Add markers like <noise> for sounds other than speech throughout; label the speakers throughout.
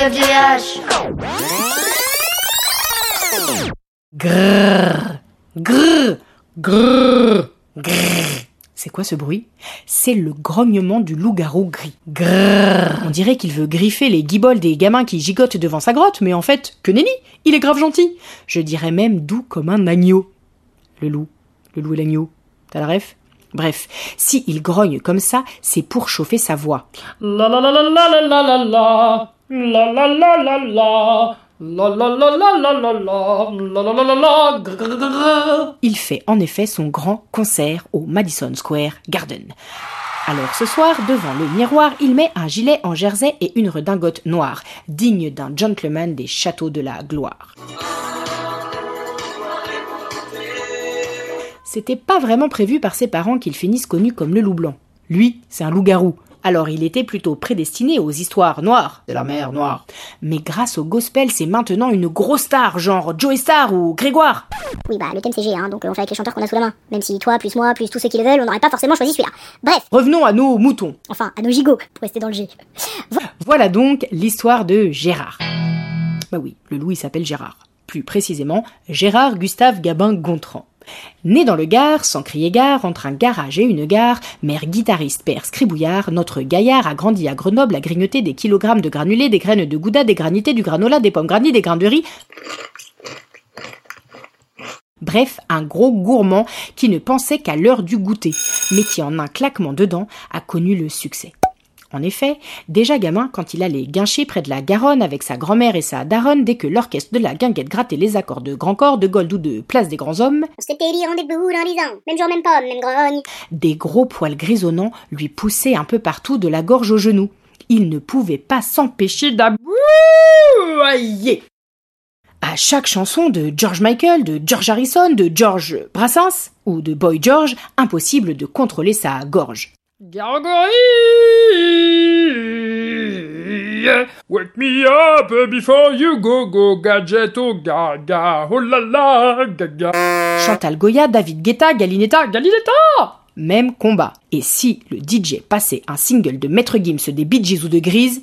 Speaker 1: Grrr, grrr, grrr, grrr. C'est quoi ce bruit? C'est le grognement du loup-garou gris. Grrr. On dirait qu'il veut griffer les guibolles des gamins qui gigotent devant sa grotte, mais en fait, que nenni Il est grave gentil Je dirais même doux comme un agneau. Le loup, le loup et l'agneau. T'as la ref? Bref, si il grogne comme ça, c'est pour chauffer sa voix.
Speaker 2: La la la la la la la la
Speaker 1: Il fait en effet son grand concert au Madison Square Garden. Alors ce soir, devant le miroir, il met un gilet en jersey et une redingote noire, digne d'un gentleman des châteaux de la gloire. C'était pas vraiment prévu par ses parents qu'il finisse connu comme le loup blanc. Lui, c'est un loup-garou. Alors il était plutôt prédestiné aux histoires noires de la mer Noire. Mais grâce au gospel, c'est maintenant une grosse star, genre Joey Star ou Grégoire.
Speaker 3: Oui, bah le thème c'est G, hein, donc euh, on fait avec les chanteurs qu'on a sous la main. Même si toi, plus moi, plus tous ceux qui le veulent, on n'aurait pas forcément choisi celui-là. Bref,
Speaker 1: Revenons à nos moutons.
Speaker 3: enfin, à nos gigots, pour rester dans le G.
Speaker 1: Voilà donc l'histoire de Gérard. Bah oui, le loup il s'appelle Gérard. Plus précisément, Gérard Gustave Gabin Gontran. Né dans le Gard, sans crier gare, entre un garage et une gare, mère guitariste, père scribouillard, notre gaillard a grandi à Grenoble à grignoter des kilogrammes de granulés, des graines de gouda, des granités, du granola, des pommes grandies, des grains de riz. Bref, un gros gourmand qui ne pensait qu'à l'heure du goûter, mais qui en un claquement de dents a connu le succès. En effet, déjà gamin, quand il allait guincher près de la Garonne avec sa grand-mère et sa daronne, dès que l'orchestre de la guinguette grattait les accords de grand corps, de gold ou de place des grands hommes.
Speaker 3: Même jour, même pomme, même grogne.
Speaker 1: des gros poils grisonnants lui poussaient un peu partout de la gorge aux genoux. Il ne pouvait pas s'empêcher d'aboyer. À chaque chanson de George Michael, de George Harrison, de George Brassens ou de Boy George, impossible de contrôler sa gorge.
Speaker 2: Gargoyle, wake me up before you go go gadget oh gaga oh la la gaga.
Speaker 1: Chantal Goya, David Guetta, Galinetta, Galinetta Même combat. Et si le DJ passait un single de Maître Gims des Bee Gees ou de Grise,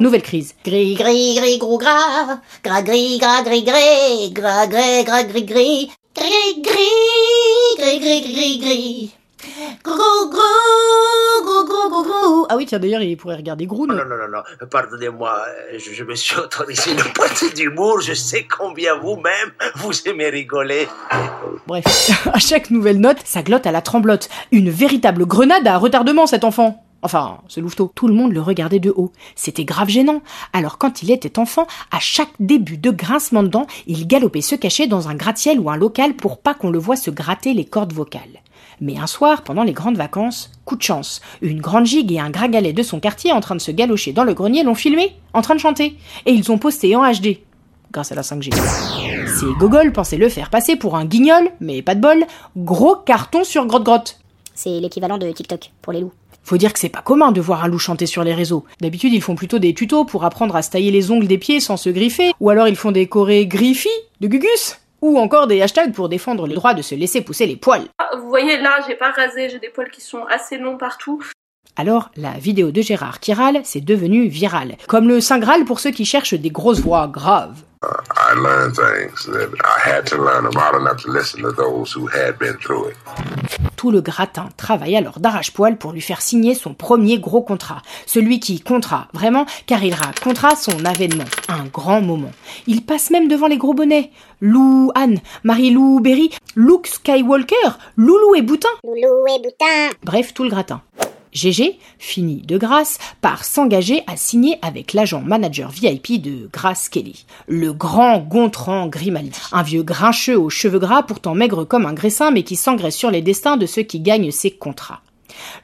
Speaker 1: nouvelle crise.
Speaker 3: Gris, gris, gris, gros gras. Gras, gris, gras, gris, gris. Gras, gris, gras, gris, gris. Gris, gris, gris, gris, gris, gris. Gros, gros, gros, gros, gros, gros.
Speaker 1: Ah oui, tiens, d'ailleurs, il pourrait regarder Groon.
Speaker 4: Oh non, non, non, non, pardonnez-moi, je, je me suis autorisé une pointe d'humour, je sais combien vous-même, vous aimez rigoler.
Speaker 1: Bref, <laughs> à chaque nouvelle note, ça glotte à la tremblote. Une véritable grenade à retardement, cet enfant. Enfin, ce louveteau. Tout le monde le regardait de haut. C'était grave gênant. Alors quand il était enfant, à chaque début de grincement de dents, il galopait se cacher dans un gratte-ciel ou un local pour pas qu'on le voie se gratter les cordes vocales. Mais un soir, pendant les grandes vacances, coup de chance, une grande gigue et un gras-galet de son quartier en train de se galocher dans le grenier l'ont filmé, en train de chanter. Et ils ont posté en HD. Grâce à la 5G. Ces gogoles pensaient le faire passer pour un guignol, mais pas de bol, gros carton sur grotte-grotte.
Speaker 3: C'est l'équivalent de TikTok pour les loups.
Speaker 1: Faut dire que c'est pas commun de voir un loup chanter sur les réseaux. D'habitude, ils font plutôt des tutos pour apprendre à se tailler les ongles des pieds sans se griffer, ou alors ils font des chorés griffi de Gugus, ou encore des hashtags pour défendre le droit de se laisser pousser les poils.
Speaker 5: Ah, Vous voyez là, j'ai pas rasé, j'ai des poils qui sont assez longs partout.
Speaker 1: Alors, la vidéo de Gérard qui râle, c'est devenu viral. Comme le Saint Graal pour ceux qui cherchent des grosses voix graves.
Speaker 6: I learned things that I had to learn them. I don't have to listen to those who had been through it.
Speaker 1: Tout le gratin travaille alors d'arrache-poil pour lui faire signer son premier gros contrat. Celui qui comptera, vraiment, car il racontera son avènement. Un grand moment. Il passe même devant les gros bonnets. Lou Anne, Marie-Lou Berry, Luke Skywalker, Loulou et Boutin.
Speaker 3: Loulou et boutin.
Speaker 1: Bref, tout le gratin. Gégé finit de grâce par s'engager à signer avec l'agent manager VIP de Grace Kelly, le grand Gontran Grimaldi, un vieux grincheux aux cheveux gras pourtant maigre comme un graissin mais qui s'engraisse sur les destins de ceux qui gagnent ses contrats.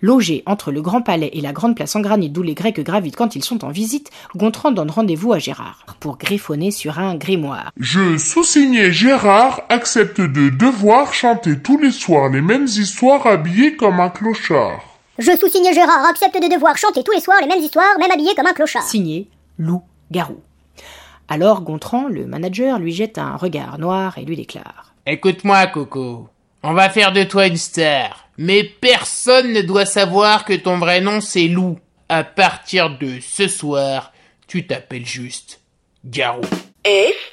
Speaker 1: Logé entre le Grand Palais et la Grande Place en granit d'où les Grecs gravitent quand ils sont en visite, Gontran donne rendez-vous à Gérard pour griffonner sur un grimoire.
Speaker 7: Je, sous-signé Gérard, accepte de devoir chanter tous les soirs les mêmes histoires habillé comme un clochard.
Speaker 8: Je, sous-signé Gérard, accepte de devoir chanter tous les soirs les mêmes histoires, même habillé comme un clochard.
Speaker 1: Signé Lou Garou. Alors Gontran, le manager, lui jette un regard noir et lui déclare
Speaker 9: Écoute-moi, Coco. On va faire de toi une star. Mais personne ne doit savoir que ton vrai nom c'est Lou. À partir de ce soir, tu t'appelles juste Garou.
Speaker 10: F